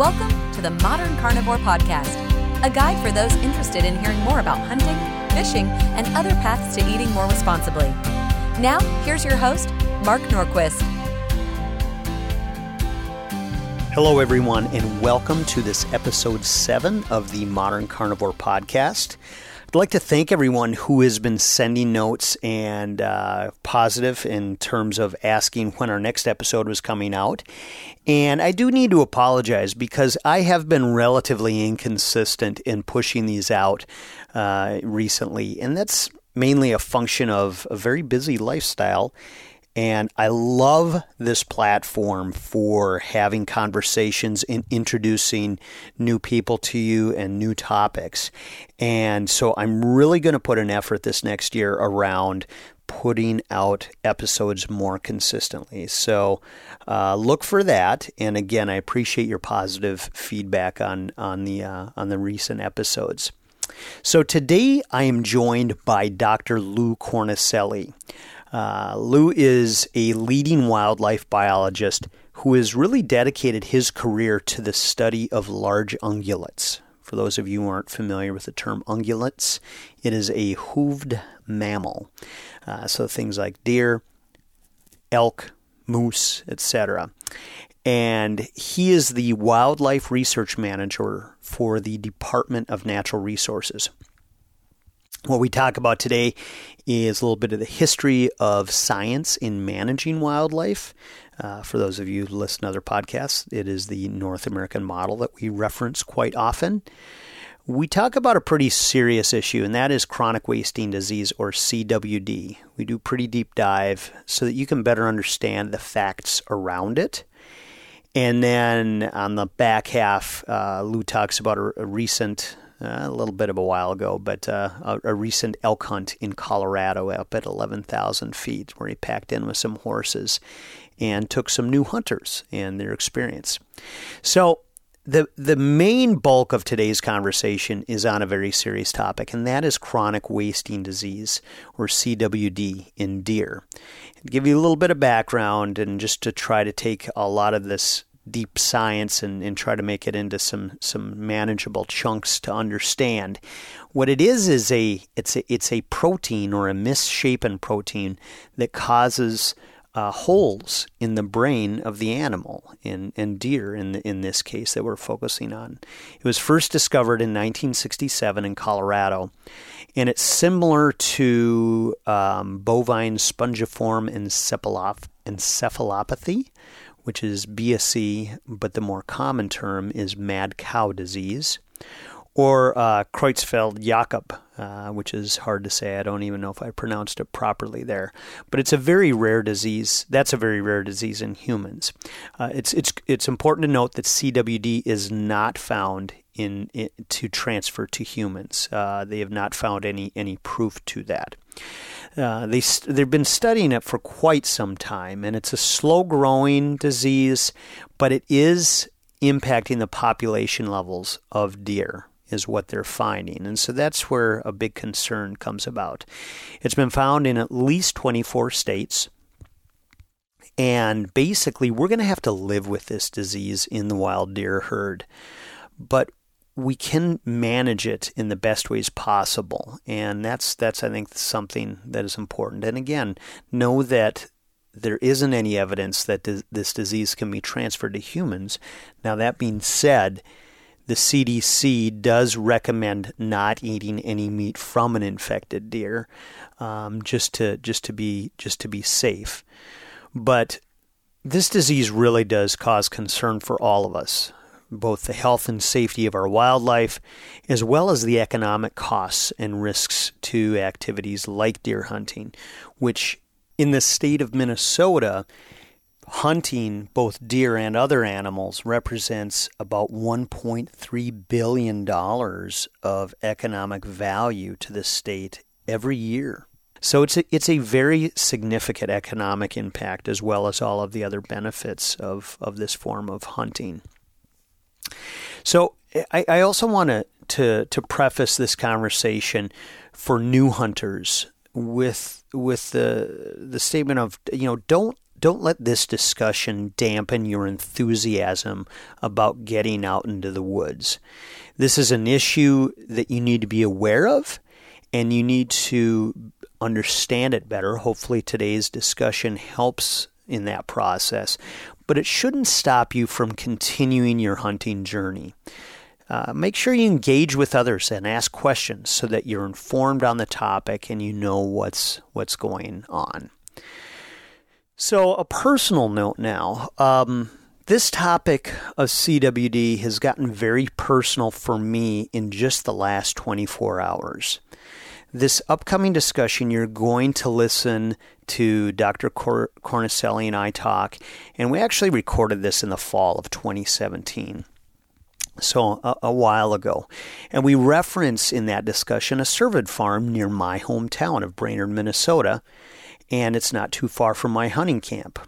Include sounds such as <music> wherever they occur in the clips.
Welcome to the Modern Carnivore Podcast, a guide for those interested in hearing more about hunting, fishing, and other paths to eating more responsibly. Now, here's your host, Mark Norquist. Hello, everyone, and welcome to this episode seven of the Modern Carnivore Podcast. I'd like to thank everyone who has been sending notes and uh, positive in terms of asking when our next episode was coming out. And I do need to apologize because I have been relatively inconsistent in pushing these out uh, recently. And that's mainly a function of a very busy lifestyle and I love this platform for having conversations and introducing new people to you and new topics. And so I'm really going to put an effort this next year around putting out episodes more consistently. So uh, look for that. And again, I appreciate your positive feedback on on the uh, on the recent episodes. So today I am joined by Dr. Lou Cornicelli. Uh, Lou is a leading wildlife biologist who has really dedicated his career to the study of large ungulates. For those of you who aren't familiar with the term ungulates, it is a hooved mammal. Uh, so things like deer, elk, moose, etc. And he is the wildlife research manager for the Department of Natural Resources. What we talk about today is a little bit of the history of science in managing wildlife. Uh, for those of you who listen to other podcasts, it is the North American model that we reference quite often. We talk about a pretty serious issue, and that is chronic wasting disease or CWD. We do pretty deep dive so that you can better understand the facts around it. And then on the back half, uh, Lou talks about a, a recent uh, a little bit of a while ago, but uh, a, a, recent elk hunt in Colorado up at 11,000 feet where he packed in with some horses and took some new hunters and their experience. So, the, the main bulk of today's conversation is on a very serious topic, and that is chronic wasting disease, or CWD, in deer. To give you a little bit of background, and just to try to take a lot of this deep science and, and try to make it into some some manageable chunks to understand. What it is is a it's a it's a protein or a misshapen protein that causes uh, holes in the brain of the animal, in, in deer in, the, in this case that we're focusing on. It was first discovered in 1967 in Colorado, and it's similar to um, bovine spongiform encephalop- encephalopathy, which is BSE, but the more common term is mad cow disease, or uh, Creutzfeldt Jakob, uh, which is hard to say. I don't even know if I pronounced it properly there, but it's a very rare disease. That's a very rare disease in humans. Uh, it's it's it's important to note that CWD is not found in, in to transfer to humans. Uh, they have not found any any proof to that. Uh, they they've been studying it for quite some time, and it's a slow growing disease, but it is impacting the population levels of deer is what they're finding. And so that's where a big concern comes about. It's been found in at least 24 states. And basically, we're going to have to live with this disease in the wild deer herd. But we can manage it in the best ways possible, and that's that's I think something that is important. And again, know that there isn't any evidence that this disease can be transferred to humans. Now, that being said, the CDC does recommend not eating any meat from an infected deer, um, just to just to be just to be safe. But this disease really does cause concern for all of us both the health and safety of our wildlife, as well as the economic costs and risks to activities like deer hunting, which in the state of Minnesota, hunting both deer and other animals represents about $1.3 billion of economic value to the state every year. So it's a, it's a very significant economic impact as well as all of the other benefits of, of this form of hunting. So I, I also want to, to to preface this conversation for new hunters with with the the statement of you know don't don't let this discussion dampen your enthusiasm about getting out into the woods. This is an issue that you need to be aware of and you need to understand it better. Hopefully, today's discussion helps in that process, but it shouldn't stop you from continuing your hunting journey. Uh, make sure you engage with others and ask questions so that you're informed on the topic and you know what's what's going on. So, a personal note now. Um, this topic of CWD has gotten very personal for me in just the last 24 hours. This upcoming discussion, you're going to listen to Dr. Cor- Cornicelli and I talk, and we actually recorded this in the fall of 2017 so a, a, while ago. And we reference in that discussion a cervid farm near my hometown of Brainerd, Minnesota, and it's not too far from my hunting camp.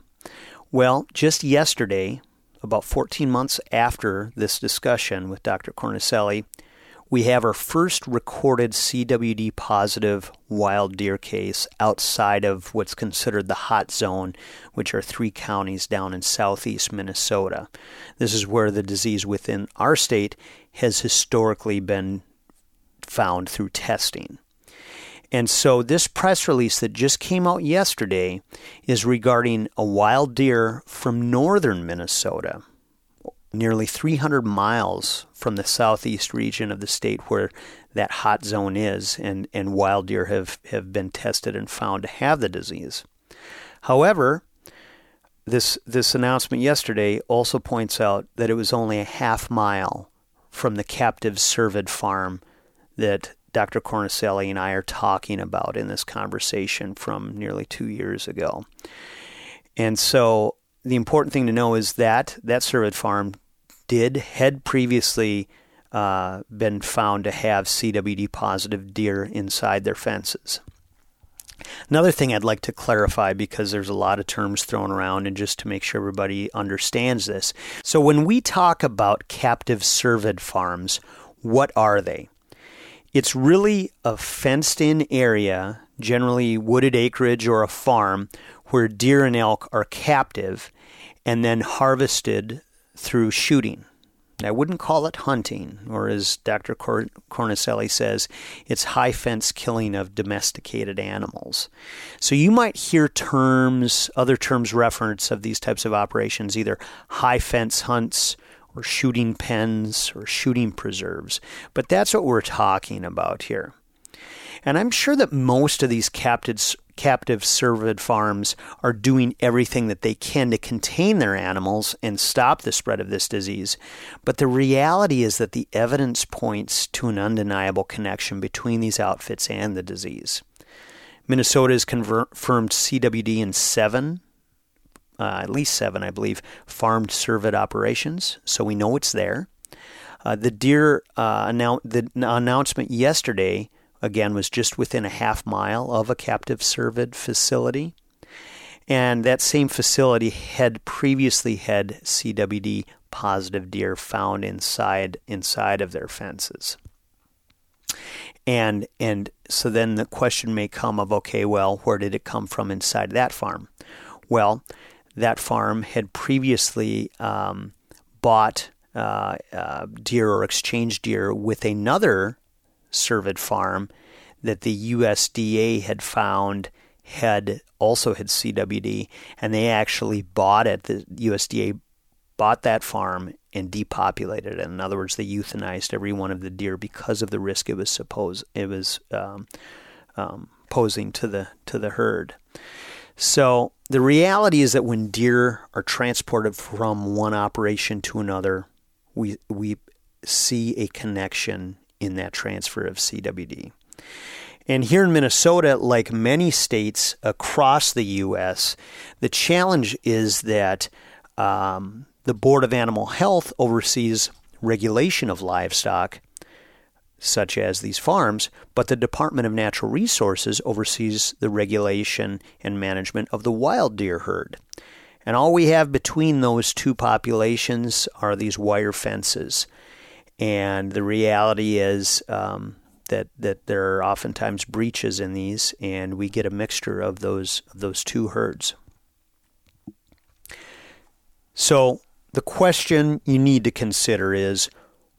Well, just yesterday, about 14 months after this discussion with Dr. Cornicelli, we have our first recorded CWD positive wild deer case outside of what's considered the hot zone, which are three counties down in southeast Minnesota. This is where the disease within our state has historically been found through testing. And so, this press release that just came out yesterday is regarding a wild deer from northern Minnesota, nearly 300 miles from the southeast region of the state where that hot zone is, and, and wild deer have, have been tested and found to have the disease. However, this, this announcement yesterday also points out that it was only a half mile from the captive cervid farm that Dr. Cornicelli and I are talking about in this conversation from nearly two years ago. And so the important thing to know is that that cervid farm did had previously uh, been found to have CWD positive deer inside their fences. Another thing I'd like to clarify because there's a lot of terms thrown around, and just to make sure everybody understands this. So, when we talk about captive cervid farms, what are they? It's really a fenced in area, generally wooded acreage or a farm, where deer and elk are captive and then harvested through shooting. I wouldn't call it hunting, or as Dr. Cor- Cornicelli says, it's high fence killing of domesticated animals. So you might hear terms, other terms reference of these types of operations, either high fence hunts or shooting pens or shooting preserves. But that's what we're talking about here. And I'm sure that most of these captive, captive cervid farms are doing everything that they can to contain their animals and stop the spread of this disease. But the reality is that the evidence points to an undeniable connection between these outfits and the disease. Minnesota has confirmed CWD in seven uh, at least seven, I believe, farmed cervid operations, so we know it's there. Uh, the deer uh, annou- the announcement yesterday again was just within a half mile of a captive cervid facility, and that same facility had previously had CWD positive deer found inside inside of their fences. And and so then the question may come of okay, well, where did it come from inside that farm? Well, that farm had previously um, bought uh, uh, deer or exchanged deer with another cervid farm that the USDA had found had also had CWD, and they actually bought it. The USDA bought that farm and depopulated it. In other words, they euthanized every one of the deer because of the risk it was supposed it was um, um, posing to the to the herd. So the reality is that when deer are transported from one operation to another, we we see a connection in that transfer of CWD. And here in Minnesota, like many states across the U.S., the challenge is that um, the Board of Animal Health oversees regulation of livestock, such as these farms, but the Department of Natural Resources oversees the regulation and management of the wild deer herd. And all we have between those two populations are these wire fences. And the reality is um, that, that there are oftentimes breaches in these, and we get a mixture of those, of those two herds. So, the question you need to consider is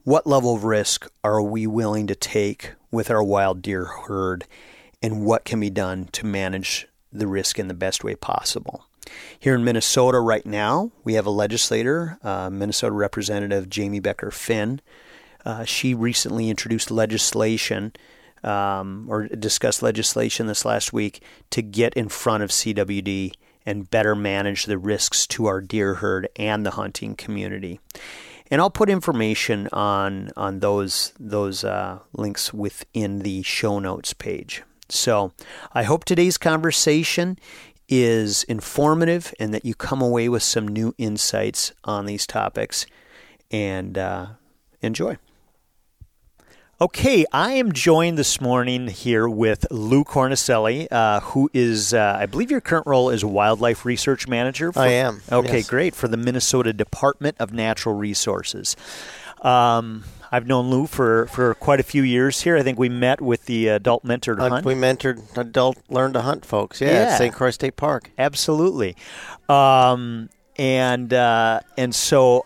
what level of risk are we willing to take with our wild deer herd, and what can be done to manage the risk in the best way possible? Here in Minnesota right now, we have a legislator, uh, Minnesota Representative Jamie Becker Finn. Uh, she recently introduced legislation um, or discussed legislation this last week to get in front of CWD and better manage the risks to our deer herd and the hunting community. And I'll put information on on those those uh, links within the show notes page. So I hope today's conversation is informative and that you come away with some new insights on these topics. And uh, enjoy. Okay, I am joined this morning here with Lou Cornicelli, uh, who is, uh, I believe your current role is Wildlife Research Manager. For, I am. Okay, yes. great. For the Minnesota Department of Natural Resources. Um, I've known Lou for, for quite a few years here. I think we met with the Adult Mentor to uh, Hunt. We mentored Adult Learn to Hunt folks, yeah, Yeah. at St. Croix State Park. Absolutely. Um, and uh, and so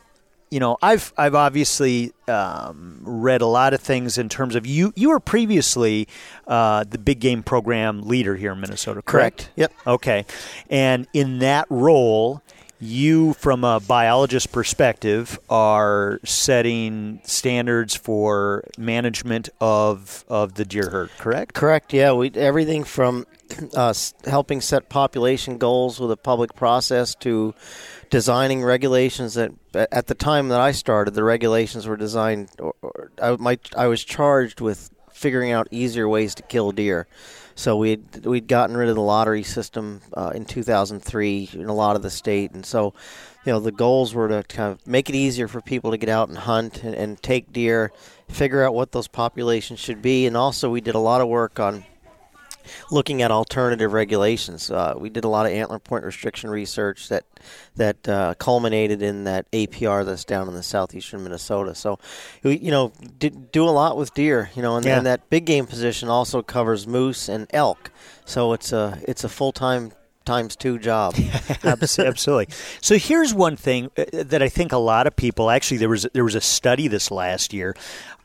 you know I've I've obviously um, read a lot of things in terms of you you were previously uh, the big game program leader here in Minnesota correct Yep. okay and in that role you from a biologist perspective are setting standards for management of of the deer herd correct Correct. Yeah, we everything from uh, helping set population goals with a public process to designing regulations that at the time that I started, the regulations were designed. Or, or I, my, I was charged with figuring out easier ways to kill deer. So we we'd gotten rid of the lottery system uh, in 2003 in a lot of the state, and so you know the goals were to kind of make it easier for people to get out and hunt and, and take deer, figure out what those populations should be, and also we did a lot of work on looking at alternative regulations. Uh, we did a lot of antler point restriction research that that uh, culminated in that APR that's down in the southeastern Minnesota. So, we you know did, do a lot with deer. You know, and, Yeah. and that big game position also covers moose and elk. So it's a it's a full time times two job. <laughs> Absolutely. So here's one thing uh, that I think a lot of people actually there was there was a study this last year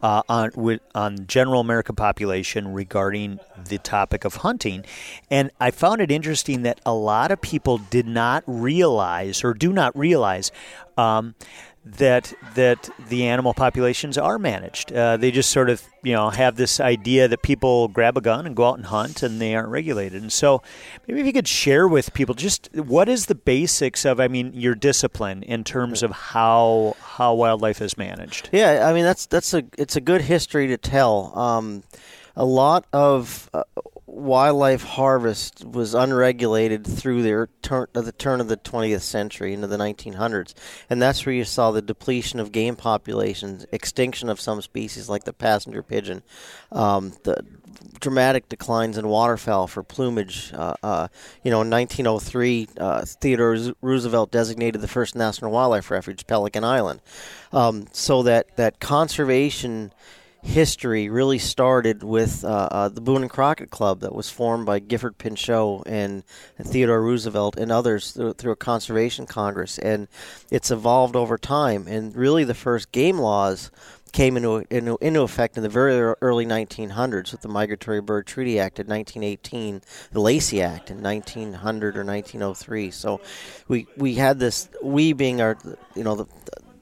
uh, on with, on general American population regarding the topic of hunting, and I found it interesting that a lot of people did not realize or do not realize. Um, that that the animal populations are managed. Uh, they just sort of you know have this idea that people grab a gun and go out and hunt, and they aren't regulated. And so maybe if you could share with people just what is the basics of I mean your discipline in terms of how how wildlife is managed. Yeah, I mean that's that's a it's a good history to tell. Um, a lot of uh, wildlife harvest was unregulated through the turn of the turn of the 20th century into the 1900s, and that's where you saw the depletion of game populations, extinction of some species like the passenger pigeon, um, the dramatic declines in waterfowl for plumage. Uh, uh, you know, in 1903, uh, Theodore Roosevelt designated the first national wildlife refuge, Pelican Island. Um, so that that conservation history really started with uh, uh, the Boone and Crockett Club that was formed by Gifford Pinchot and, and Theodore Roosevelt and others through, through a conservation congress, and it's evolved over time. And really, the first game laws came into, into into effect in the very early 1900s with the Migratory Bird Treaty Act in 1918, the Lacey Act in 1900 or 1903. So we we had this we being our you know the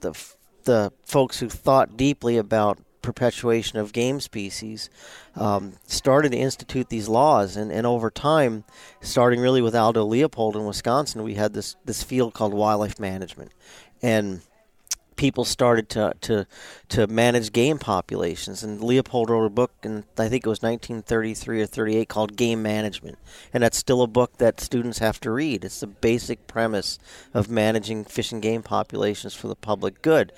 the, the folks who thought deeply about perpetuation of game species um, started to institute these laws and, and over time starting really with aldo leopold in wisconsin we had this, this field called wildlife management and people started to, to to manage game populations. And Leopold wrote a book in I think it was 1933 or 38 called Game Management. And that's still a book that students have to read. It's the basic premise of managing fish and game populations for the public good.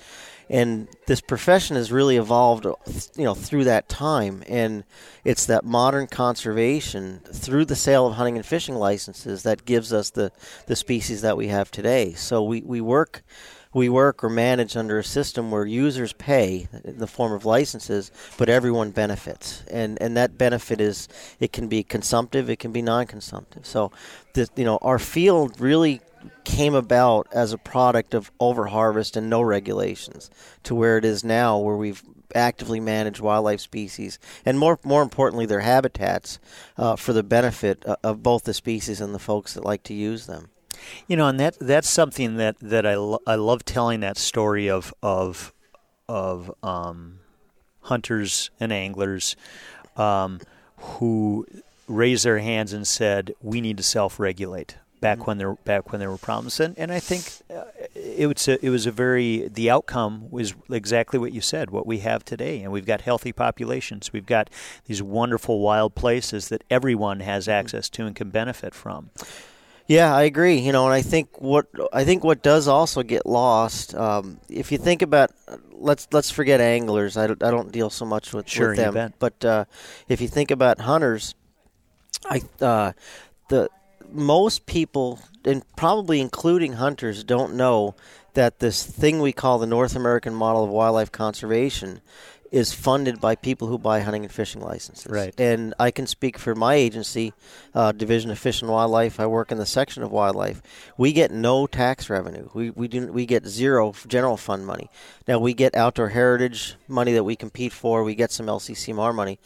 And this profession has really evolved you know through that time. And it's that modern conservation through the sale of hunting and fishing licenses that gives us the the species that we have today. So we we work we work or manage under a system where users pay in the form of licenses, but everyone benefits, and and that benefit is it can be consumptive, it can be non-consumptive. So, this, you know, our field really came about as a product of overharvest and no regulations to where it is now, where we've actively managed wildlife species and more more importantly their habitats uh, for the benefit of both the species and the folks that like to use them. You know, and that that's something that that I, lo- I love telling that story of of of um, hunters and anglers um, who raised their hands and said, "We need to self-regulate." Back mm-hmm. when there back when there were problems, and and I think uh, it was a, it was a very the outcome was exactly what you said, what we have today, and we've got healthy populations, we've got these wonderful wild places that everyone has mm-hmm. access to and can benefit from. Yeah, I agree. You know, and I think what I think what does also get lost, um, if you think about, let's let's forget anglers. I don't, I don't deal so much with, sure, with them, but uh, if you think about hunters, I uh, the most people, and probably including hunters, don't know that this thing we call the North American model of wildlife conservation is funded by people who buy hunting and fishing licenses. Right. And I can speak for my agency, uh, Division of Fish and Wildlife. I work in the section of wildlife. We get no tax revenue. We we do we get zero general fund money. Now we get outdoor heritage money that we compete for. We get some LCCMR money.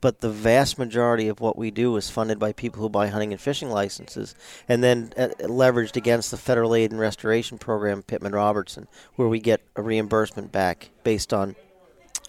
But the vast majority of what we do is funded by people who buy hunting and fishing licenses, and then uh, leveraged against the federal aid and restoration program, Pittman Robertson, where we get a reimbursement back based on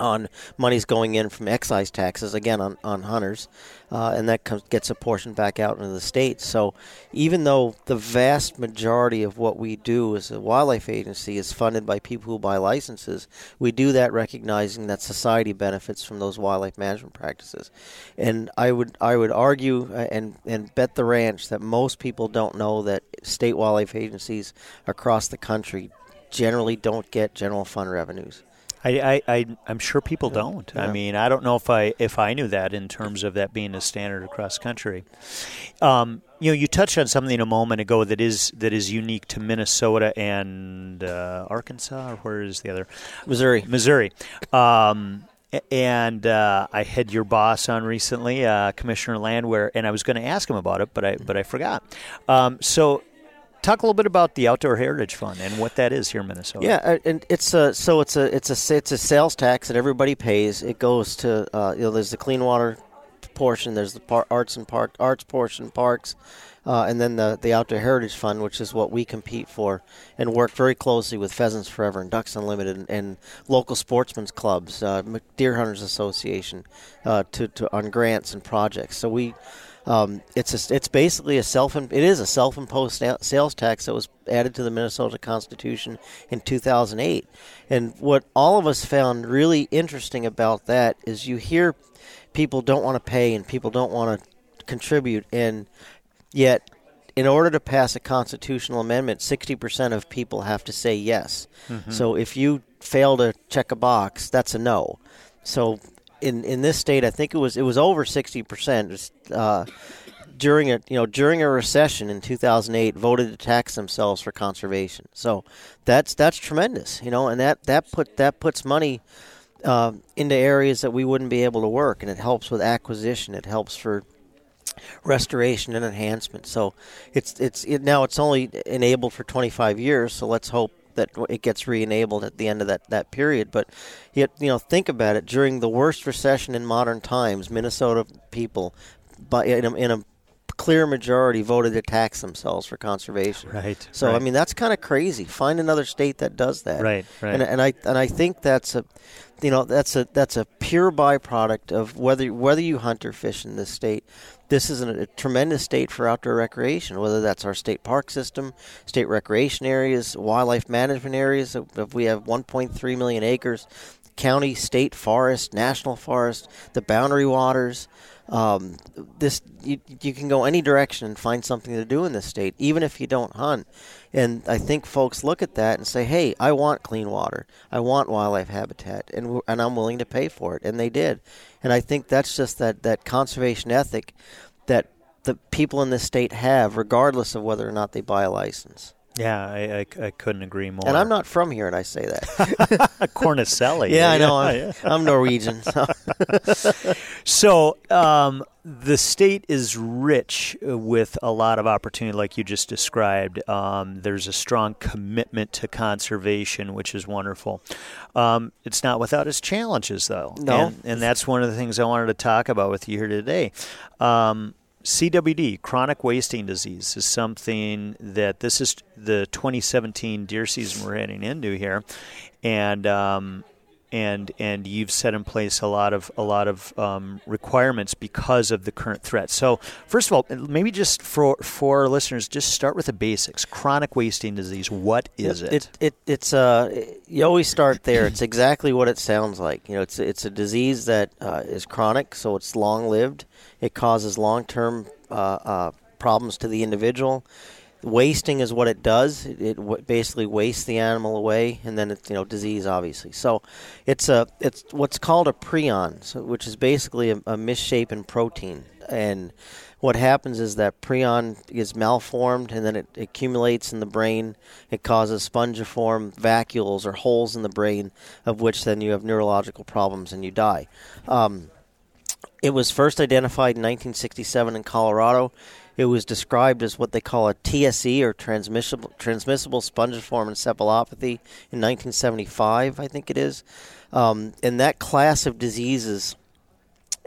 on monies going in from excise taxes again on, on hunters, uh, and that comes, gets portion back out into the state. So, even though the vast majority of what we do as a wildlife agency is funded by people who buy licenses, we do that recognizing that society benefits from those wildlife management practices. And I would I would argue uh, and and bet the ranch that most people don't know that state wildlife agencies across the country generally don't get general fund revenues. I, I, I am sure people don't. Yeah. I mean, I don't know if I if I knew that in terms of that being a standard across country. Um, you know, you touched on something a moment ago that is that is unique to Minnesota and uh, Arkansas, or where is the other? Missouri. Missouri. Um, and uh, I had your boss on recently, uh, Commissioner Landwehr, and I was going to ask him about it, but I but I forgot. Um, so talk a little bit about the Outdoor Heritage Fund and what that is here in Minnesota. Yeah, uh, and it's a so it's a it's a it's a sales tax that everybody pays. It goes to uh, you know there's the clean water portion, there's the par- arts and park arts portion, parks. Uh, and then the, the Outdoor Heritage Fund, which is what we compete for, and work very closely with Pheasants Forever and Ducks Unlimited and, and local sportsmen's clubs, uh, Deer Hunters Association, uh, to, to on grants and projects. So we um, it's a, it's basically a self it is a self-imposed sales tax that was added to the Minnesota Constitution in 2008. And what all of us found really interesting about that is you hear people don't want to pay and people don't want to contribute, and yet in order to pass a constitutional amendment, 60% of people have to say yes. Mm-hmm. So if you fail to check a box, that's a no. So in in this state, I think it was it was over sixty percent. Uh, during a you know during a recession in 2008 voted to tax themselves for conservation so that's that's tremendous you know and that that put that puts money uh, into areas that we wouldn't be able to work and it helps with acquisition it helps for restoration and enhancement so it's it's it, now it's only enabled for 25 years so let's hope that it gets re-enabled at the end of that, that period. But yet, you know, think about it. During the worst recession in modern times, Minnesota people, by in a, in a clear majority, voted to tax themselves for conservation. Right. So right. I mean, that's kind of crazy. Find another state that does that. Right. Right. And, and I and I think that's a you know that's a that's a pure byproduct of whether whether you hunt or fish in this state this is a, a tremendous state for outdoor recreation, whether that's our state park system, state recreation areas, wildlife management areas. If we have 1.3 million acres, county, state forest, national forest, the boundary waters. Um, this you, you can go any direction and find something to do in this state, even if you don't hunt. And I think folks look at that and say, "Hey, I want clean water. I want wildlife habitat, and and I'm willing to pay for it." And they did. And I think that's just that that conservation ethic that the people in this state have, regardless of whether or not they buy a license. Yeah, I, I, I couldn't agree more. And I'm not from here, and I say that. <laughs> Cornicelli. yeah, I know. I'm, I'm Norwegian. So. <laughs> So um, the state is rich with a lot of opportunity, like you just described. Um, there's a strong commitment to conservation, which is wonderful. Um, it's not without its challenges, though. No. and, and that's one of the things I wanted to talk about with you here today. CWD, chronic wasting disease, is something that this is the 2017 deer season we're heading into here, and um, and and you've set in place a lot of a lot of um, requirements because of the current threat. So first of all, maybe just for for our listeners, just start with the basics. Chronic wasting disease. What is it? It, it it's uh you always start there. It's exactly what it sounds like. You know, it's it's a disease that uh, is chronic, so it's long lived. It causes long term uh, uh, problems to the individual. Wasting is what it does. It, w- basically wastes the animal away, and then it's you know disease, obviously. So, it's a it's what's called a prion, so, which is basically a, a misshapen protein. And what happens is that prion is malformed, and then it accumulates in the brain. It causes spongiform vacuoles or holes in the brain, of which then you have neurological problems and you die. Um, it was first identified in 1967 in Colorado. It was described as what they call a TSE or transmissible transmissible spongiform encephalopathy in 1975, I think it is. Um, and that class of diseases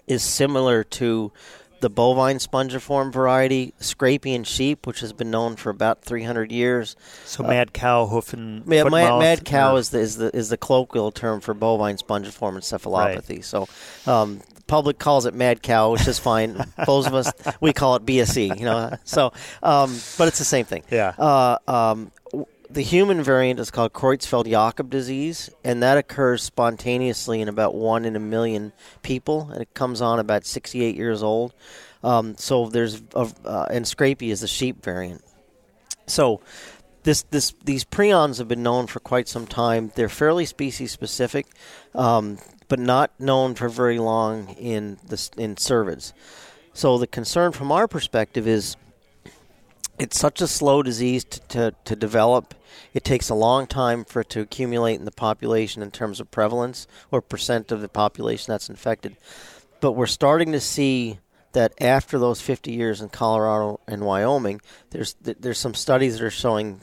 is similar to the bovine spongiform variety, scrapie scrapian sheep, which has been known for about 300 years. so mad cow hoof and mad, mouth, mad cow or- is the, is the is the colloquial term for bovine spongiform encephalopathy. So, um, public calls it mad cow, which is fine. <laughs> Those of us we call it BSE. You know, so um, but it's the same thing. Yeah. Uh, um, w- the human variant is called Creutzfeldt-Jakob disease, and that occurs spontaneously in about one in a million people, and it comes on about 68 years old. Um, so there's a, uh, and Scrapie is the sheep variant. So this this these prions have been known for quite some time. They're fairly species specific, um, but not known for very long in the in cervids. So the concern from our perspective is it's such a slow disease to, to, to develop. It takes a long time for it to accumulate in the population in terms of prevalence or percent of the population that's infected. But we're starting to see that after those 50 years in Colorado and Wyoming, there's there's some studies that are showing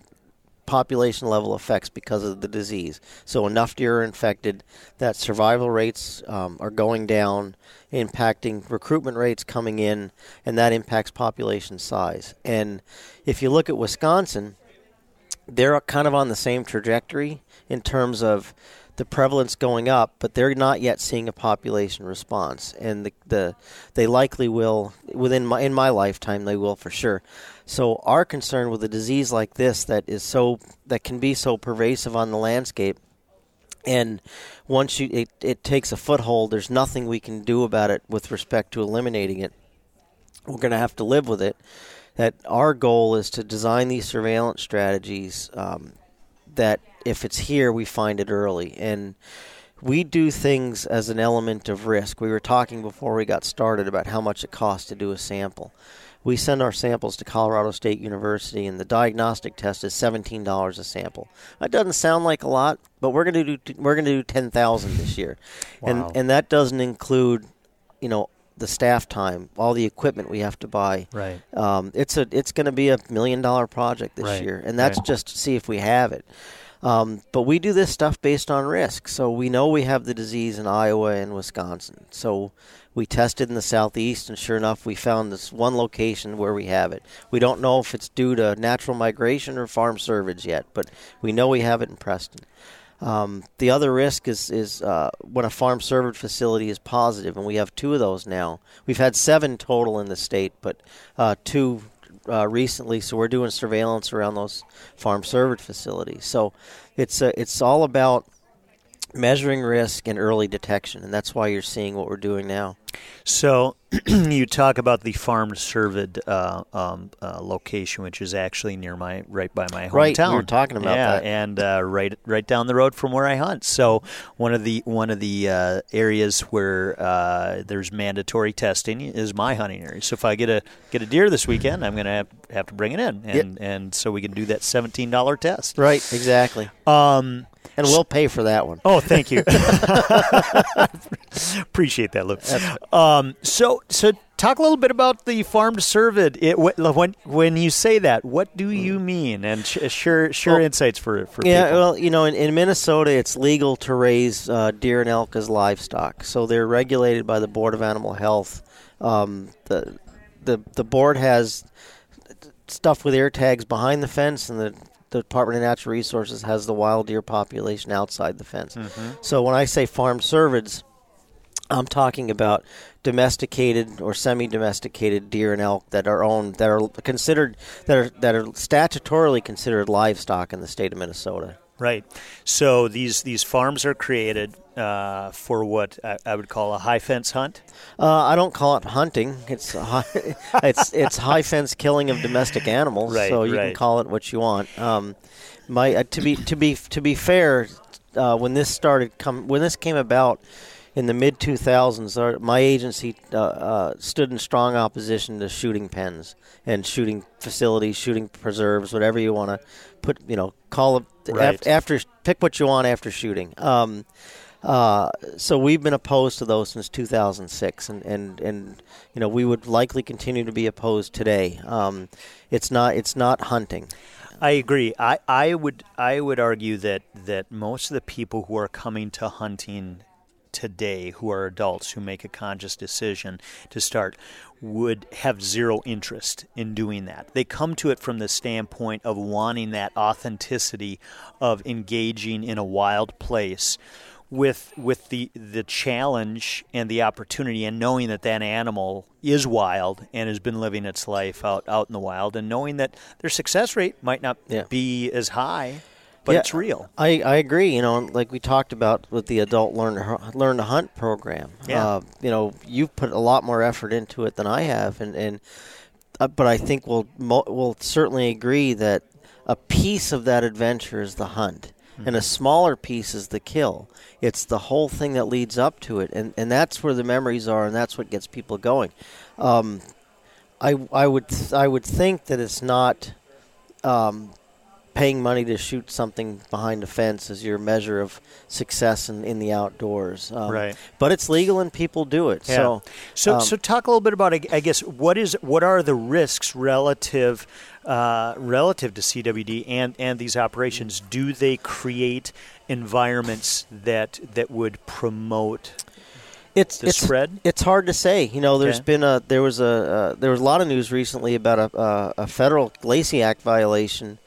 population level effects because of the disease. So enough deer are infected that survival rates um, are going down, impacting recruitment rates coming in, and that impacts population size. And if you look at Wisconsin, they're kind of on the same trajectory in terms of the prevalence going up, but they're not yet seeing a population response, and the, the they likely will within my in my lifetime they will for sure. So our concern with a disease like this that is so that can be so pervasive on the landscape, and once you it, it takes a foothold, there's nothing we can do about it with respect to eliminating it. We're going to have to live with it. That our goal is to design these surveillance strategies um, that if it's here, we find it early. And we do things as an element of risk. We were talking before we got started about how much it costs to do a sample. We send our samples to Colorado State University, and the diagnostic test is seventeen dollars a sample. That doesn't sound like a lot, but we're going to do we're going to do ten thousand this year, Wow. and and that doesn't include, you know, the staff time, all the equipment we have to buy. Right. Um, it's a it's going to be a million dollar project this Right, year, and that's right. just to see if we have it. Um, but we do this stuff based on risk. So we know we have the disease in Iowa and Wisconsin. So we tested in the southeast, and sure enough, we found this one location where we have it. We don't know if it's due to natural migration or farm cervids yet, but we know we have it in Preston. Um, the other risk is is uh, when a farm cervid facility is positive, and we have two of those now. We've had seven total in the state, but uh, two uh, recently. So we're doing surveillance around those farm cervid facilities. So it's uh, it's all about measuring risk and early detection, and that's why you're seeing what we're doing now. So <clears throat> you talk about the farm cervid uh, um, uh, location, which is actually near my right by my hometown. Right, we were talking about yeah, that. and uh, right right down the road from where I hunt. So one of the one of the uh, areas where uh, there's mandatory testing is my hunting area. So if I get a get a deer this weekend, I'm going to have, have to bring it in, and and so we can do that seventeen dollar test. Right, exactly. Um, And we'll pay for that one. Oh, thank you. <laughs> Appreciate that, Lou. Um, so, so talk a little bit about the farm to cervid. It, wh- when when you say that, what do you mean? And sh- share share Well, insights for for Yeah, people. well, you know, in, in Minnesota, it's legal to raise uh, deer and elk as livestock, so they're regulated by the Board of Animal Health. Um, the the the board has stuff with air tags behind the fence, and the, the Department of Natural Resources has the wild deer population outside the fence. Mm-hmm. So when I say farm cervids, I'm talking about domesticated or semi-domesticated deer and elk that are owned that are considered that are that are statutorily considered livestock in the state of Minnesota. Right. So these these farms are created uh, for what I, I would call a high fence hunt. Uh, I don't call it hunting. It's high, <laughs> it's it's high fence killing of domestic animals. Right, so you right. can call it what you want. Um, my uh, to be to be to be fair, uh, when this started come when this came about in the mid 2000s, my agency uh, uh, stood in strong opposition to shooting pens and shooting facilities, shooting preserves, whatever you want to put. You know, call it Right. af- after pick what you want after shooting. Um, uh, so we've been opposed to those since 2006, and, and, and you know we would likely continue to be opposed today. Um, it's not it's not hunting. I agree. I, I would I would argue that that most of the people who are coming to hunting today who are adults who make a conscious decision to start would have zero interest in doing that. They come to it from the standpoint of wanting that authenticity of engaging in a wild place with with the the challenge and the opportunity and knowing that that animal is wild and has been living its life out out in the wild and knowing that their success rate might not Yeah. be as high but Yeah, it's real I, I agree. You know, like we talked about with the adult learn to, learn to hunt program. Yeah. Uh, you know, you've put a lot more effort into it than I have, and and uh, but I think we'll we'll certainly agree that a piece of that adventure is the hunt. And a smaller piece is the kill. It's the whole thing that leads up to it, and, and that's where the memories are, and that's what gets people going. Um, I I would th- I would think that it's not um, paying money to shoot something behind a fence is your measure of success in, in the outdoors. Um, Right. But it's legal and people do it. Yeah. So, so, um, so talk a little bit about, I guess, what is what are the risks relative uh, relative to CWD and and these operations? Do they create environments that that would promote? it's the it's, spread? It's hard to say. You know, there's Okay. been a there was a uh, there was a lot of news recently about a uh, a federal Lacey Act violation.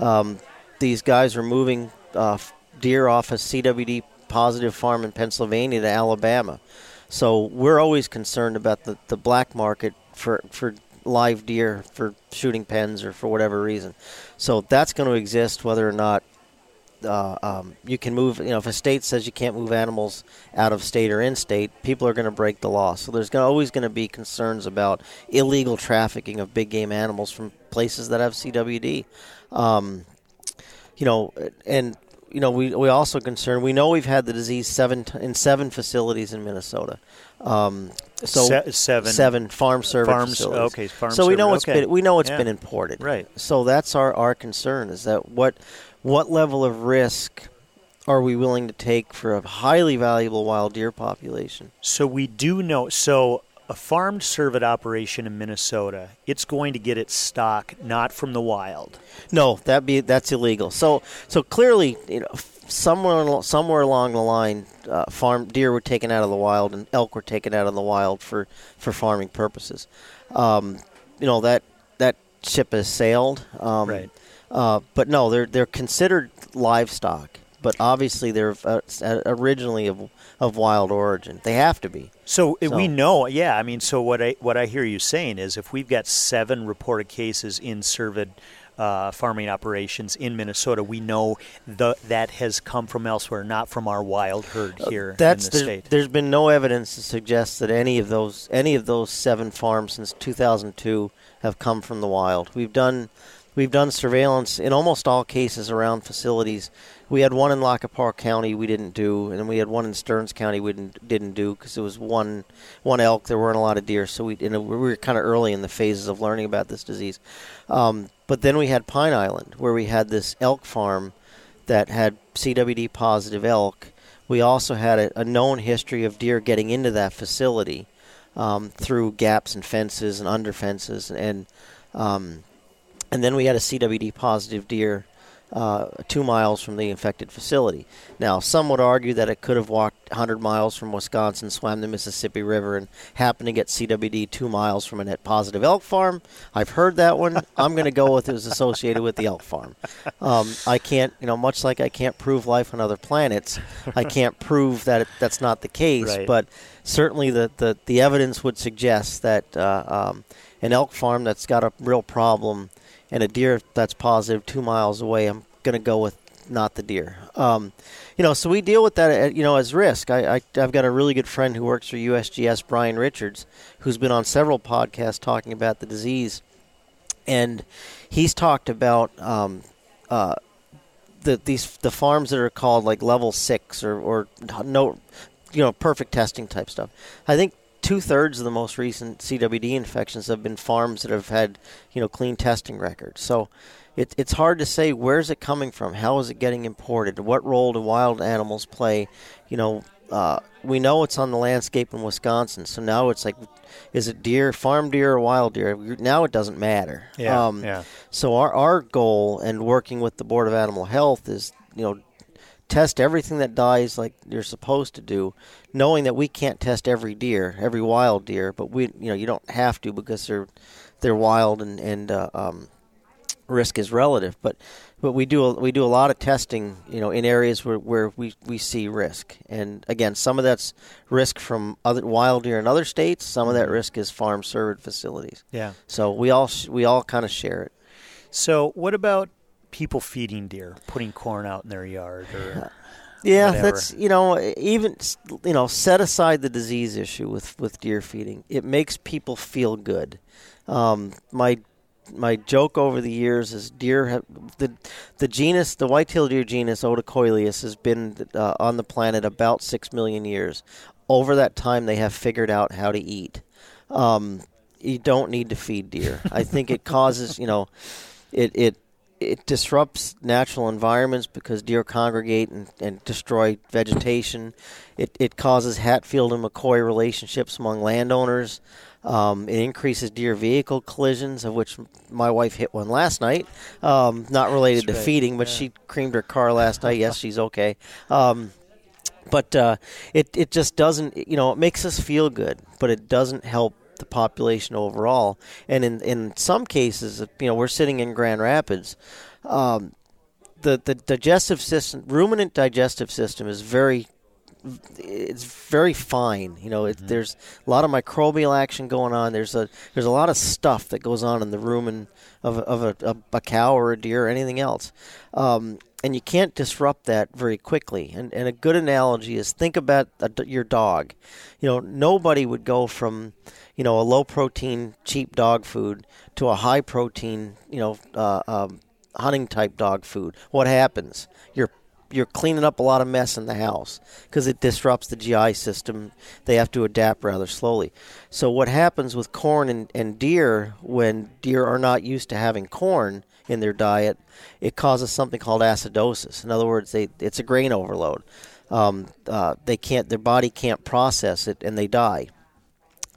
Um, these guys are moving uh, deer off a CWD positive farm in Pennsylvania to Alabama. So we're always concerned about the, the black market for for live deer for shooting pens or for whatever reason. So that's going to exist whether or not uh, um, you can move. You know, if a state says you can't move animals out of state or in state, people are going to break the law. So there's gonna, always going to be concerns about illegal trafficking of big game animals from places that have CWD. Um, you know, and you know, we we also concerned. We know we've had the disease seven t- in seven facilities in Minnesota. Um, so Se- seven. seven farm cervid Farms- facilities. okay, farm so we know service, it's okay. been we know it's Yeah. been imported. Right. So that's our, our concern is that what what level of risk are we willing to take for a highly valuable wild deer population? So we do know. So a farmed cervid operation in Minnesota, it's going to get its stock not from the wild. No, that be that's illegal. So so clearly, you know, somewhere somewhere along the line, uh, farm deer were taken out of the wild and elk were taken out of the wild for for farming purposes. Um, you know that that ship has sailed. Um, Right. Uh, but no, they're they're considered livestock. But obviously, they're uh, originally of of wild origin. They have to be. So, uh, we know, yeah. I mean, so what I what I hear you saying is, if we've got seven reported cases in cervid uh, farming operations in Minnesota, we know the, that has come from elsewhere, not from our wild herd here That's in the there's, state. there's been no evidence to suggest that any of those any of those seven farms since 2002 have come from the wild. We've done we've done surveillance in almost all cases around facilities. We had one in Lac qui Parle County we didn't do, and we had one in Stearns County we didn't didn't do because it was one one elk. There weren't a lot of deer, so we we were kind of early in the phases of learning about this disease. Um, but then we had Pine Island where we had this elk farm that had CWD positive elk. We also had a, a known history of deer getting into that facility um, through gaps and fences and under fences, and um, and then we had a CWD positive deer uh, two miles from the infected facility. Now, some would argue that it could have walked 100 miles from Wisconsin, swam the Mississippi River, and happened to get CWD two miles from a net positive elk farm. I've heard that one. I'm going to go with it was associated with the elk farm. Um, I can't, you know, much like I can't prove life on other planets, I can't prove that it, that's not the case. Right. But certainly, the, the, the evidence would suggest that uh, um, an elk farm that's got a real problem and a deer that's positive two miles away, I'm going to go with not the deer. Um, you know, so we deal with that, uh, you know, as risk. I, I, I've got a really good friend who works for USGS, Bryan Richards, who's been on several podcasts talking about the disease, and he's talked about um, uh, the these the farms that are called like level six or, or no, you know, perfect testing type stuff. I think two thirds of the most recent CWD infections have been farms that have had you know clean testing records. So it, it's hard to say where's it coming from, how is it getting imported, what role do wild animals play. You know, uh, we know it's on the landscape in Wisconsin, so now it's like, is it deer, farm deer, or wild deer? Now it doesn't matter. Yeah, Um, yeah. So our our goal and working with the Board of Animal Health is you know test everything that dies like you're supposed to do, knowing that we can't test every deer, every wild deer, but we you know you don't have to because they're they're wild and and uh, um, risk is relative. But but we do a, we do a lot of testing, you know, in areas where, where we, we see risk. And again, some of that's risk from other wild deer in other states. Some of that risk is farm cervid facilities. Yeah. So we all sh- we all kind of share it. So, what about people feeding deer, putting corn out in their yard, or Yeah, whatever. that's you know even you know set aside the disease issue with with deer feeding. It makes people feel good. Um, my my joke over the years is deer have the the genus the white-tailed deer genus Odocoileus has been uh, on the planet about six million years. Over that time, they have figured out how to eat. Um, you don't need to feed deer. I think it causes you know it it it disrupts natural environments because deer congregate and, and destroy vegetation. It, it causes Hatfield and McCoy relationships among landowners. Um, it increases deer vehicle collisions, of which my wife hit one last night. Um, not related That's to right, feeding, but yeah. she creamed her car last night. Yes, <laughs> she's okay. Um, but uh, it it just doesn't you know it makes us feel good, but it doesn't help the population overall. And in in some cases, you know, we're sitting in Grand Rapids. Um, the the digestive system, ruminant digestive system, is very it's very fine. You know, it, there's a lot of microbial action going on. There's a there's a lot of stuff that goes on in the rumen of a, of a, a, a cow or a deer or anything else, um, and you can't disrupt that very quickly. And and a good analogy is think about a your dog. You know, nobody would go from you know a low protein cheap dog food to a high protein you know uh, um, hunting type dog food. What happens? You're you're cleaning up a lot of mess in the house because it disrupts the GI system. They have to adapt rather slowly. So what happens with corn and, and deer when deer are not used to having corn in their diet, it causes something called acidosis. In other words, they, it's a grain overload. Um, uh, they can't, their body can't process it, and they die.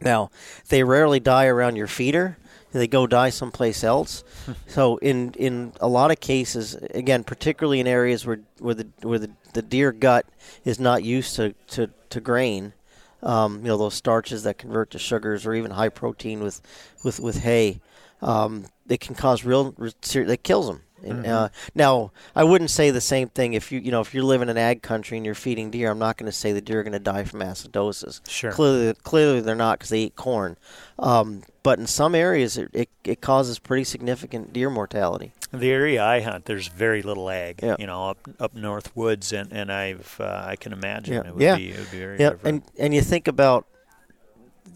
Now, they rarely die around your feeder. They go die someplace else. so in in a lot of cases, again, particularly in areas where where the where the, the deer gut is not used to to, to grain, um, you know those starches that convert to sugars or even high protein with with with hay, um, it can cause real. It kills them. And, uh, now, I wouldn't say the same thing if you you know if you're living in ag country and you're feeding deer. I'm not going to say the deer are going to die from acidosis. Sure. Clearly, clearly they're not because they eat corn. Um, but in some areas, it, it, it causes pretty significant deer mortality. The area I hunt, there's very little ag. Yeah. You know, up up north woods, and and I've uh, I can imagine Yeah. it would Yeah. be it would be very Yeah, different. and and you think about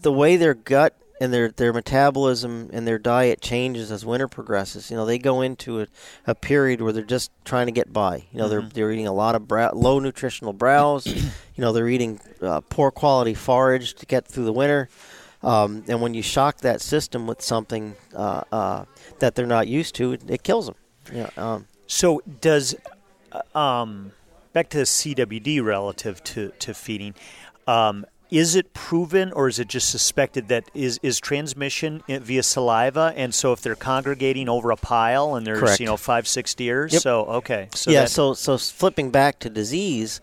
the way their gut and their their metabolism and their diet changes as winter progresses. You know, they go into a, a period where they're just trying to get by. You know, they're they're eating a lot of brow, low nutritional browse. <coughs> you know, they're eating uh, poor quality forage to get through the winter. Um, and when you shock that system with something uh, uh, that they're not used to, it, it kills them. Yeah, um, So does uh, um, back to the CWD relative to to feeding. Um, is it proven, or is it just suspected that is is transmission via saliva? And so, if they're congregating over a pile and there's Correct. you know five six deers, Yep. so okay, so yeah. that- So so flipping back to disease,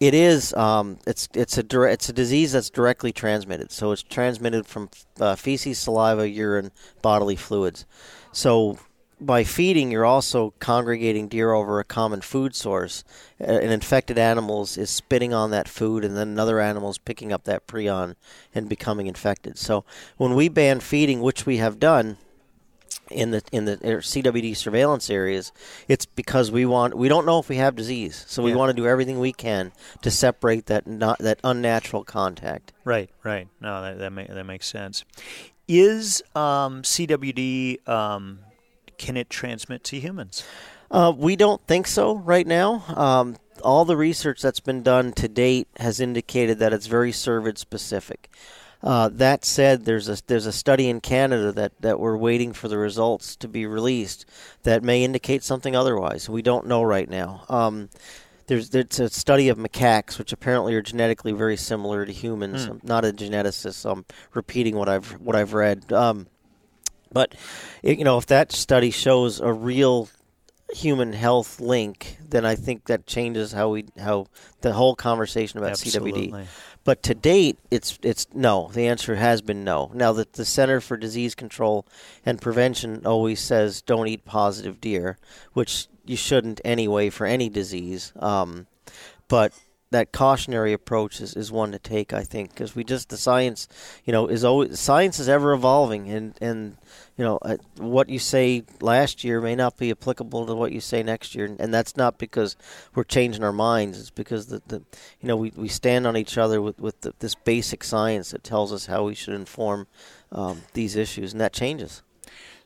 it is um, it's it's a dire- it's a disease that's directly transmitted. So it's transmitted from uh, feces, saliva, urine, bodily fluids. So by feeding, you're also congregating deer over a common food source. Uh, An infected animal is spitting on that food, and then another animal is picking up that prion and becoming infected. So when we ban feeding, which we have done, in the in the er, CWD surveillance areas, it's because we want we don't know if we have disease, so we Yeah. want to do everything we can to separate that not that unnatural contact. Right, right. No, that that, ma- that makes sense. Is um, CWD um, can it transmit to humans? Uh, we don't think so right now. Um, all the research that's been done to date has indicated that it's very cervid specific. Uh, that said, there's a there's a study in Canada that, that we're waiting for the results to be released that may indicate something otherwise. We don't know right now. Um, there's there's a study of macaques, which apparently are genetically very similar to humans. I'm not a geneticist, so I'm repeating what I've what I've read. Um, but you know, if that study shows a real human health link, then I think that changes how we how the whole conversation about Absolutely. CWD. But to date, it's it's no. The answer has been no. Now that the Center for Disease Control and Prevention always says don't eat positive deer, which you shouldn't anyway for any disease. Um, but that cautionary approach is, is one to take, I think, because we just the science, you know, is always science is ever evolving, and and you know uh, what you say last year may not be applicable to what you say next year, and that's not because we're changing our minds. It's because the, the you know we, we stand on each other with with the, this basic science that tells us how we should inform um, these issues, and that changes.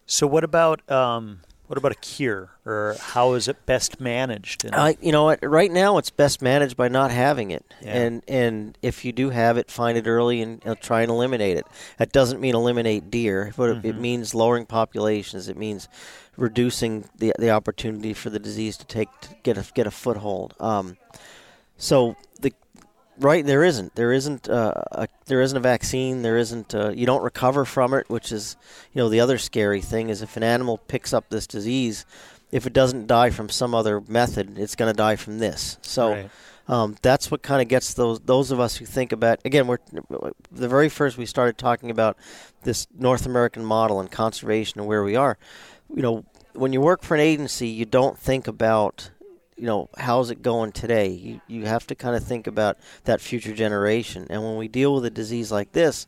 So what about um, what about a cure, or how is it best managed? And- I, you know, right now it's best managed by not having it, Yeah. and and if you do have it, find it early and uh, try and eliminate it. That doesn't mean eliminate deer, but it, it means lowering populations. It means reducing the the opportunity for the disease to take to get a get a foothold. Um, so right there isn't there isn't uh, a there isn't a vaccine. There isn't uh, you don't recover from it, which is you know the other scary thing is if an animal picks up this disease, if it doesn't die from some other method, it's going to die from this. So. Right. Um, that's what kind of gets those those of us who think about again. We're the very first we started talking about this North American model and conservation and where we are. You know, when you work for an agency, you don't think about you know how's it going today. You you have to kind of think about that future generation. And when we deal with a disease like this,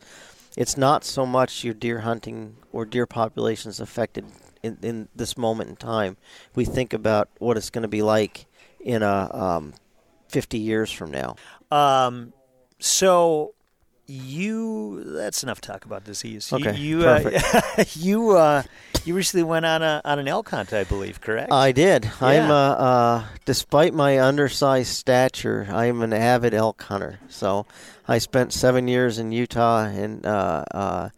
it's not so much your deer hunting or deer populations affected in, in this moment in time. We think about what it's going to be like in a um, 50 years from now. Um, so you that's enough talk about disease. You- Okay, you uh, <laughs> you uh, you recently went on a on an elk hunt, I believe, correct? I did. I'm, Yeah. uh, uh, despite my undersized stature, I'm an avid elk hunter. So I spent seven years in Utah, and uh, uh,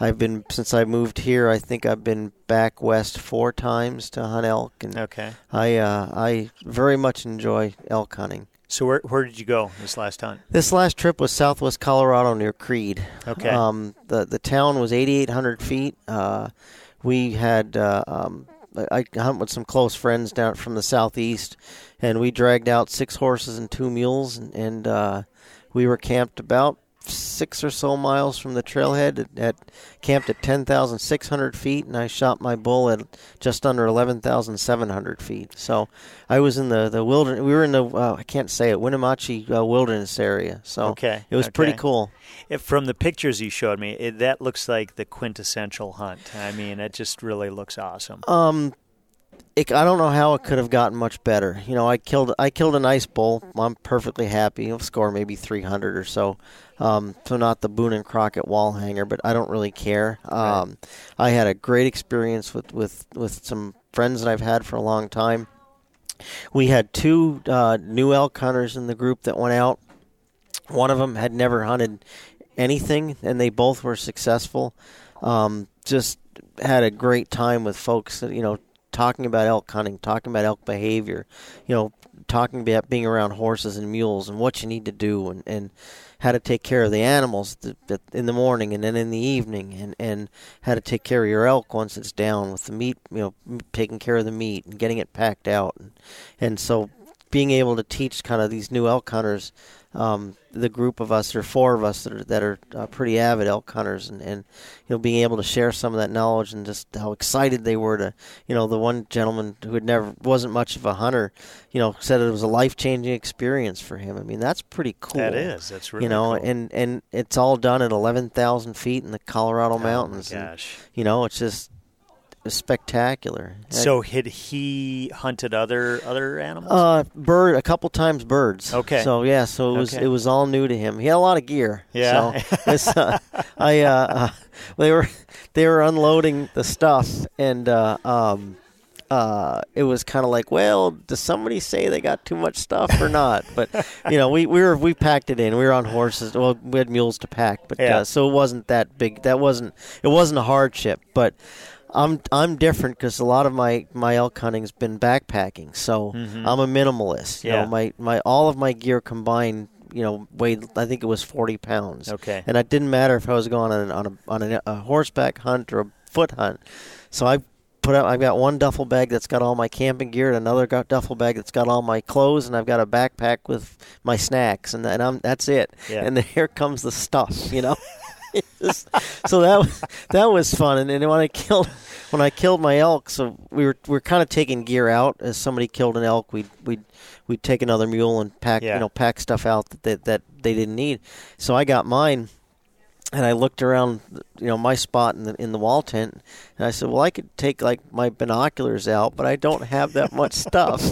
I've been since I moved here. I think I've been back west four times to hunt elk, and okay. I uh, I very much enjoy elk hunting. So where where did you go this last hunt? This last trip was Southwest Colorado near Creede. Okay. Um, the the town was 8,800 feet. Uh, we had uh, um, I I hunt with some close friends down from the southeast, and we dragged out six horses and two mules, and, and uh, we were camped about six or so miles from the trailhead at, at camped at 10,600 feet, and I shot my bull at just under 11,700 feet. So I was in the, the wilderness. We were in the, uh, I can't say it, Winnemucca uh, wilderness area. So Okay, it was okay. pretty cool. If from the pictures you showed me, it, that looks like the quintessential hunt. I mean, it just really looks awesome. Um, it, I don't know how it could have gotten much better. You know, I killed I killed a nice bull. I'm perfectly happy. I'll score maybe 300 or so. Um, so not the Boone and Crockett wall hanger, but I don't really care. Um, I had a great experience with, with, with some friends that I've had for a long time. We had two uh, new elk hunters in the group that went out. One of them had never hunted anything, and they both were successful. Um, just had a great time with folks, that, you know, talking about elk hunting, talking about elk behavior, you know, talking about being around horses and mules and what you need to do and, and how to take care of the animals in the morning and then in the evening and, and how to take care of your elk once it's down with the meat, you know, taking care of the meat and getting it packed out. And, and so being able to teach kind of these new elk hunters um, the group of us, or four of us that are that are uh, pretty avid elk hunters, and, and you know being able to share some of that knowledge and just how excited they were to, you know, the one gentleman who had never wasn't much of a hunter, you know, said it was a life changing experience for him. I mean, that's pretty cool. That is. That's really you know, cool. and and it's all done at eleven thousand feet in the Colorado Oh, mountains. and, you know, it's just spectacular. So had he hunted other other animals? Uh, bird a couple times birds. Okay. So yeah, so it was Okay. it was all new to him. He had a lot of gear. Yeah. So <laughs> uh, I uh, uh, they were they were unloading the stuff and uh, um uh it was kind of like, well, does somebody say they got too much stuff or not? <laughs> But you know, we we were we packed it in. We were on horses. Well, we had mules to pack, but Yeah. uh, so it wasn't that big. That wasn't it wasn't a hardship, but. I'm I'm different because a lot of my my elk hunting's been backpacking, so mm-hmm. I'm a minimalist. You Yeah. know, my my all of my gear combined, you know, weighed I think it was 40 pounds. Okay. And it didn't matter if I was going on on a on a, a horseback hunt or a foot hunt. So I put out I've got one duffel bag that's got all my camping gear and another got duffel bag that's got all my clothes and I've got a backpack with my snacks and, and I'm that's it. Yeah. And then <laughs> here comes the stuff, you know. <laughs> Just- so that was that was fun. And then when I killed when I killed my elk so we were we were kind of taking gear out. As somebody killed an elk we'd we'd we'd take another mule and pack Yeah. you know pack stuff out that they, that they didn't need. So I got mine and I looked around, you know, my spot in the in the wall tent, and I said, "Well, I could take like my binoculars out, but I don't have that much stuff,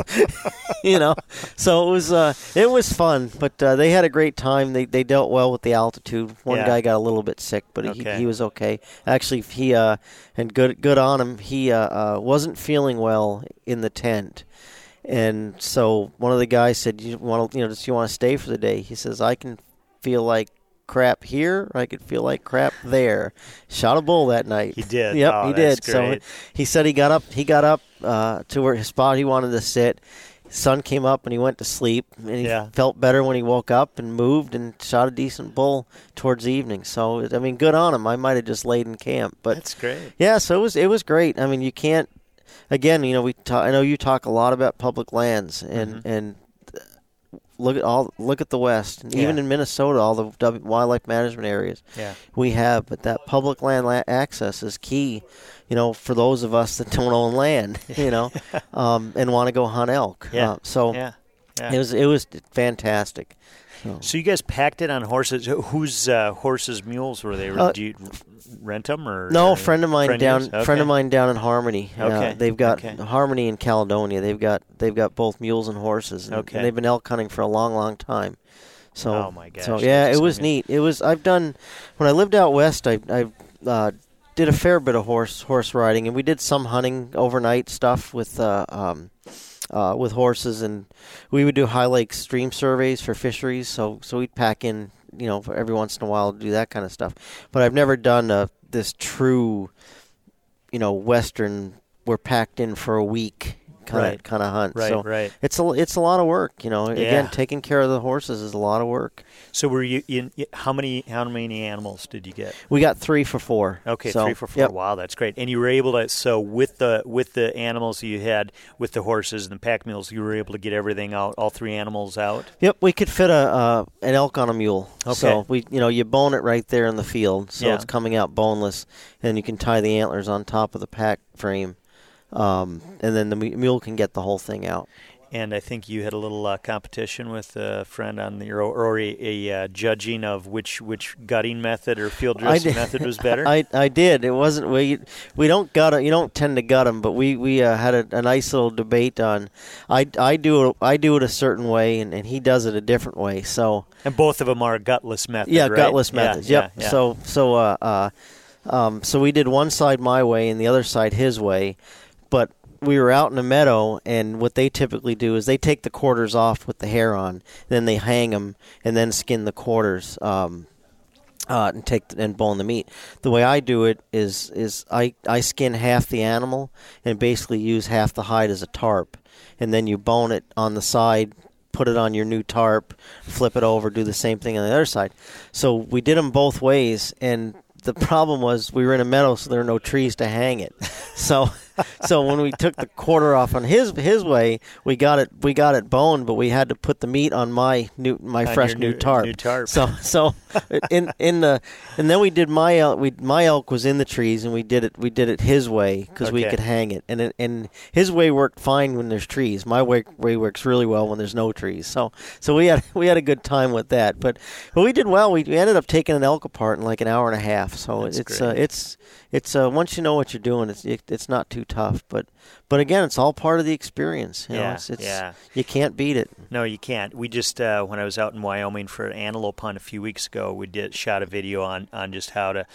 <laughs> you know." So it was uh, it was fun, but uh, they had a great time. They they dealt well with the altitude. One Yeah. guy got a little bit sick, but Okay. he, he was okay. Actually, he uh, and good good on him. He uh, uh, wasn't feeling well in the tent. And so one of the guys said, "You want to, you know, just you want to stay for the day?" He says, "I can feel like crap here, I could feel like crap there." Shot a bull that night. He did? Yep, Oh, he did. So he said he got up. He got up uh, to where his spot he wanted to sit. Sun came up and he went to sleep. And he Yeah. felt better when he woke up and moved and shot a decent bull towards the evening. So I mean, good on him. I might have just laid in camp, but That's great. yeah, so it was it was great. I mean, you can't. Again, you know, we talk, I know you talk a lot about public lands and Mm-hmm. and look at all look at the West, and even in Minnesota, all the w, wildlife management areas Yeah. we have. But that public land la- access is key. You know, for those of us that don't own land, <laughs> you know, <laughs> um, and want to go hunt elk. Yeah. Uh, so Yeah. Yeah. it was it was fantastic. So. So you guys packed it on horses. Whose uh, horses, mules were they? Uh, Did you rent them or No, or friend of mine friend down, yours? friend of mine down in Harmony. Uh, Okay, they've got okay. Harmony in Caledonia. They've got they've got both mules and horses. And, Okay. and they've been elk hunting for a long, long time. So, Oh, my gosh, so yeah, it was neat. It was. I've done when I lived out west. I I uh, did a fair bit of horse horse riding, and we did some hunting overnight stuff with uh, um, uh, with horses, and we would do high lake stream surveys for fisheries. So so we'd pack in, you know, for every once in a while do that kind of stuff. But I've never done uh, this true, you know, western. We're packed in for a week kind of kind of hunt. Right, so right. it's a it's a lot of work. You know, Yeah. again, taking care of the horses is a lot of work. So were you in? How many how many animals did you get? We got three for four. Okay, So, three for four. Yep. Wow, that's great. And you were able to so with the with the animals you had with the horses and the pack mules, you were able to get everything out, all three animals out. Yep, we could fit a uh, an elk on a mule. Okay. So we, you know, you bone it right there in the field, so Yeah. it's coming out boneless, and you can tie the antlers on top of the pack frame, um, and then the mule can get the whole thing out. And I think you had a little uh, competition with a friend on the or, or a, a uh, judging of which which gutting method or field dressing method was better. <laughs> I, I did. It wasn't we we don't gut You don't tend to gut them, but we we uh, had a, a nice little debate on. I, I do it I do it a certain way, and, and he does it a different way. So and both of them are gutless methods. yeah, right? gutless methods. yeah, yep. yeah. So so uh, uh, um, so we did one side my way and the other side his way, we were out in the meadow, and what they typically do is they take the quarters off with the hair on, then they hang them and then skin the quarters. Um, uh, and take and bone the meat. The way I do it is is I, I skin half the animal and basically use half the hide as a tarp, and then you bone it on the side, put it on your new tarp, flip it over, do the same thing on the other side. So we did them both ways, and the <laughs> problem was we were in a meadow, so there were no trees to hang it. <laughs> So <laughs> so when we took the quarter off on his his way, we got it we got it boned, but we had to put the meat on my new my On fresh new, new- tarp. new tarp. So so in in the and then we did my elk. We my elk was in the trees, and we did it we did it his way because we could hang it, and it, and his way worked fine when there's trees. My way way works really well when there's no trees. So so we had we had a good time with that. But but we did well. We, we ended up taking an elk apart in like an hour and a half. So That's it's uh, it's it's uh, once you know what you're doing, it's it, it's not too tough. But but again, it's all part of the experience. You know, Yeah, it's, it's yeah. you can't beat it. No, you can't. We just uh, when I was out in Wyoming for an antelope hunt a few weeks ago, we did shot a video on, on just how to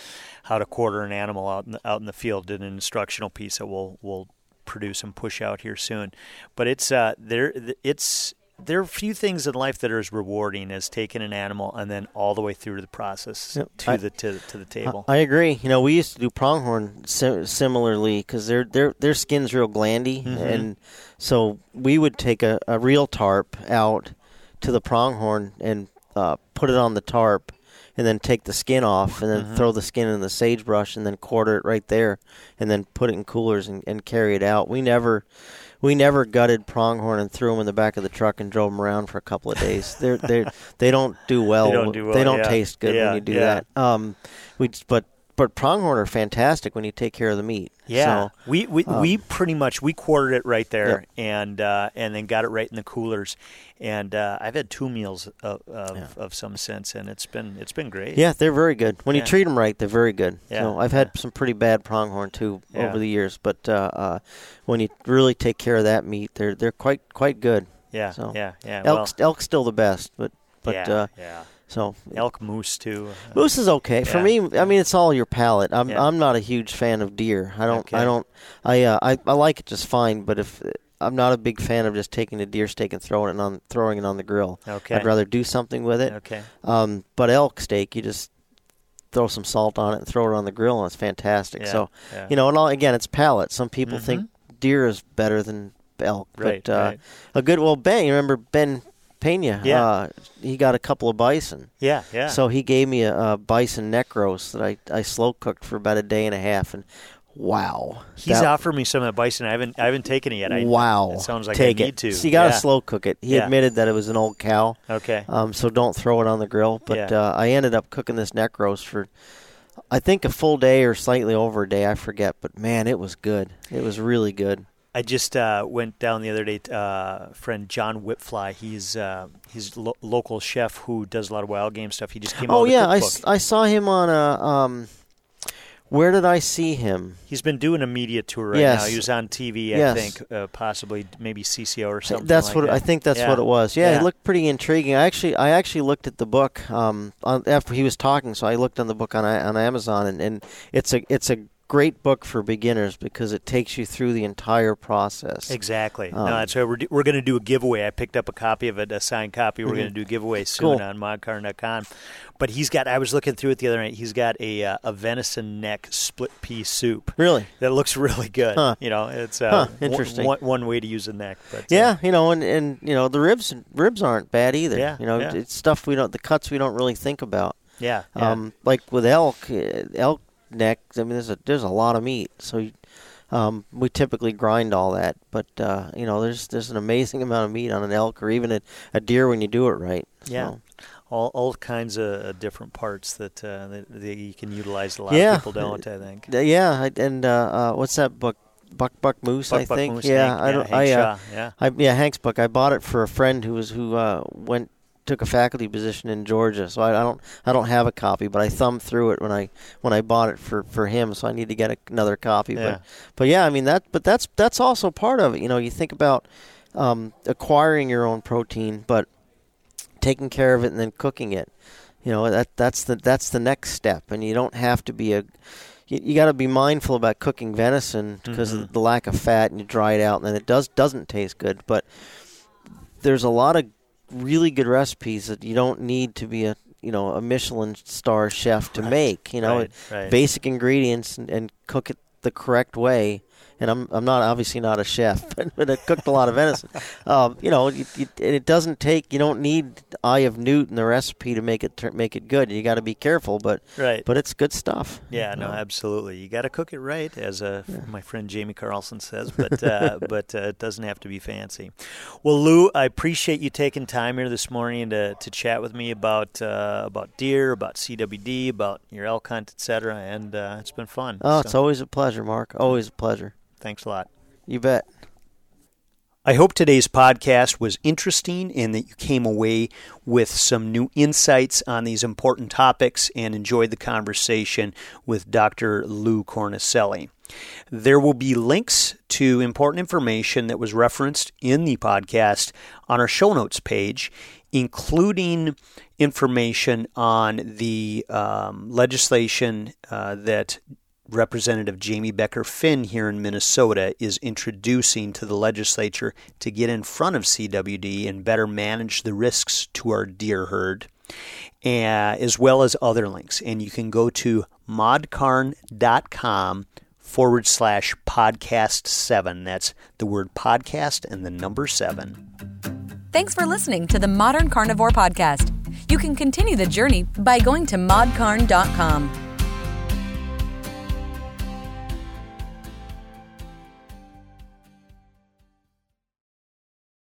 how to quarter an animal out in the, out in the field. Did an instructional piece that we'll we'll produce and push out here soon. But it's uh there it's there are few things in life that are as rewarding as taking an animal and then all the way through the process Yep. to I- the to, to the table. I agree. You know, we used to do pronghorn sim- similarly because their their their skin's real glandy, Mm-hmm. and so we would take a, a real tarp out to the pronghorn and uh, put it on the tarp, and then take the skin off, and then Mm-hmm. throw the skin in the sagebrush, and then quarter it right there, and then put it in coolers and, and carry it out. We never. We never gutted pronghorn and threw them in the back of the truck and drove them around for a couple of days. They're <laughs> they they don't do well. They don't do well, They don't yeah. taste good Yeah, when you do yeah. that. Um, we but but pronghorn are fantastic when you take care of the meat. Yeah, So, we we, um, we pretty much we quartered it right there, and uh, and then got it right in the coolers, and uh, I've had two meals of of, Yeah. of some sense, and it's been it's been great. yeah, they're very good. When you treat them right, they're very good. Yeah, So I've had some pretty bad pronghorn too Yeah. over the years, but uh, uh, when you really take care of that meat, they're they're quite quite good. yeah, So, yeah, yeah. Elk's elk's still the best, but but yeah, uh, yeah. So Elk moose too. uh, Moose is okay for Yeah. me. I mean, it's all your palate. I'm Yeah. I'm not a huge fan of deer. I don't Okay. I don't I uh, I I like it just fine. But if I'm not a big fan of just taking a deer steak and throwing it on throwing it on the grill. Okay. I'd rather do something with it. Okay. Um, but elk steak, you just throw some salt on it and throw it on the grill, and it's fantastic. Yeah, So you know, and all, again, it's palate. Some people Mhm. think deer is better than elk, Right, but uh, right. a good well Ben. You remember Ben Pena? Yeah. Uh, he got a couple of bison. Yeah, yeah. So he gave me a, a bison neck roast that I, I slow cooked for about a day and a half, and wow, he's that- offered me some of that bison. I haven't I haven't taken it yet. I, wow. It sounds like Take I it. need to. So you got to Yeah. slow cook it. He Yeah. admitted that it was an old cow, Okay. um, so don't throw it on the grill. But Yeah. uh, I ended up cooking this neck roast for, I think a full day or slightly over a day. I forget, but man, it was good. It was really good. I just uh, went down the other day. To, Uh, friend Jon Wipfli, he's uh, he's lo- local chef who does a lot of wild game stuff. He just came Oh yeah, I, saw him on a. Um, where did I see him? He's been doing a media tour right Yes. now. He was on TV, I Yes. think, uh, possibly maybe CCO or something. That's like what that. I think. That's Yeah. what it was. Yeah, Yeah. it looked pretty intriguing. I actually, I actually looked at the book um, on, after he was talking, so I looked on the book on on Amazon, and, and it's a it's a great book for beginners because it takes you through the entire process. Exactly. Um, no, that's we're, we're going to do a giveaway. I picked up a copy of it, a signed copy. We're going to do a giveaway soon Cool. on modcarn.com. But he's got, I was looking through it the other night, he's got a, uh, a venison neck split pea soup. Really? That looks really good. Huh. You know, it's uh, Huh, one- interesting. One, one way to use a neck. But uh, Yeah, you know, and, and you know the ribs ribs aren't bad either. Yeah, you know, yeah. it's stuff we don't the cuts we don't really think about. yeah, yeah. Um, like with elk, uh, elk neck. I mean, there's a there's a lot of meat, so um, we typically grind all that. But uh, you know, there's there's an amazing amount of meat on an elk or even a, a deer when you do it right. Yeah. So, all, all kinds of uh, different parts that, uh, that, that you can utilize. A lot Yeah. of people don't, I think. yeah, and uh, uh, what's that book? Buck Buck Moose, Buck, I Buck, think. Moose, yeah, Hank, I don't. Hank I, uh, yeah. I, yeah, Hank's book. I bought it for a friend who was who uh, went took a faculty position in Georgia. So I, I don't I don't have a copy, but I thumbed through it when I when I bought it for, for him. So I need to get a, another copy. Yeah. But but yeah, I mean that. But that's that's also part of it. You know, you think about um, acquiring your own protein, but taking care of it and then cooking it. You know that that's the that's the next step, and you don't have to be a you, you got to be mindful about cooking venison because Mhm. of the lack of fat, and you dry it out, and then it does doesn't taste good. But there's a lot of really good recipes that you don't need to be a you know a Michelin star chef to Right, make. You know, right, right. basic ingredients and, and cook it the correct way. And I'm I'm not obviously not a chef, <laughs> but, but I cooked a lot of venison. Um, you know, and it doesn't take you don't need eye of newt in the recipe to make it make it good. You got to be careful, but Right. but it's good stuff. Yeah, no, absolutely. You got to cook it right, as uh, my friend Jamie Carlson says, but uh, <laughs> but uh, it doesn't have to be fancy. Well, Lou, I appreciate you taking time here this morning to, to chat with me about uh, about deer, about CWD, about your elk hunt, etc. And uh, it's been fun. Oh, So, it's always a pleasure, Mark. Always a pleasure. Thanks a lot. You bet. I hope today's podcast was interesting and that you came away with some new insights on these important topics and enjoyed the conversation with Dr. Lou Cornicelli. There will be links to important information that was referenced in the podcast on our show notes page, including information on the um, legislation uh, that Representative Jamie Becker Finn here in Minnesota is introducing to the legislature to get in front of CWD and better manage the risks to our deer herd, uh, as well as other links. And you can go to modcarn.com forward slash podcast seven. That's the word podcast and the number seven. Thanks for listening to the Modern Carnivore Podcast. You can continue the journey by going to modcarn.com.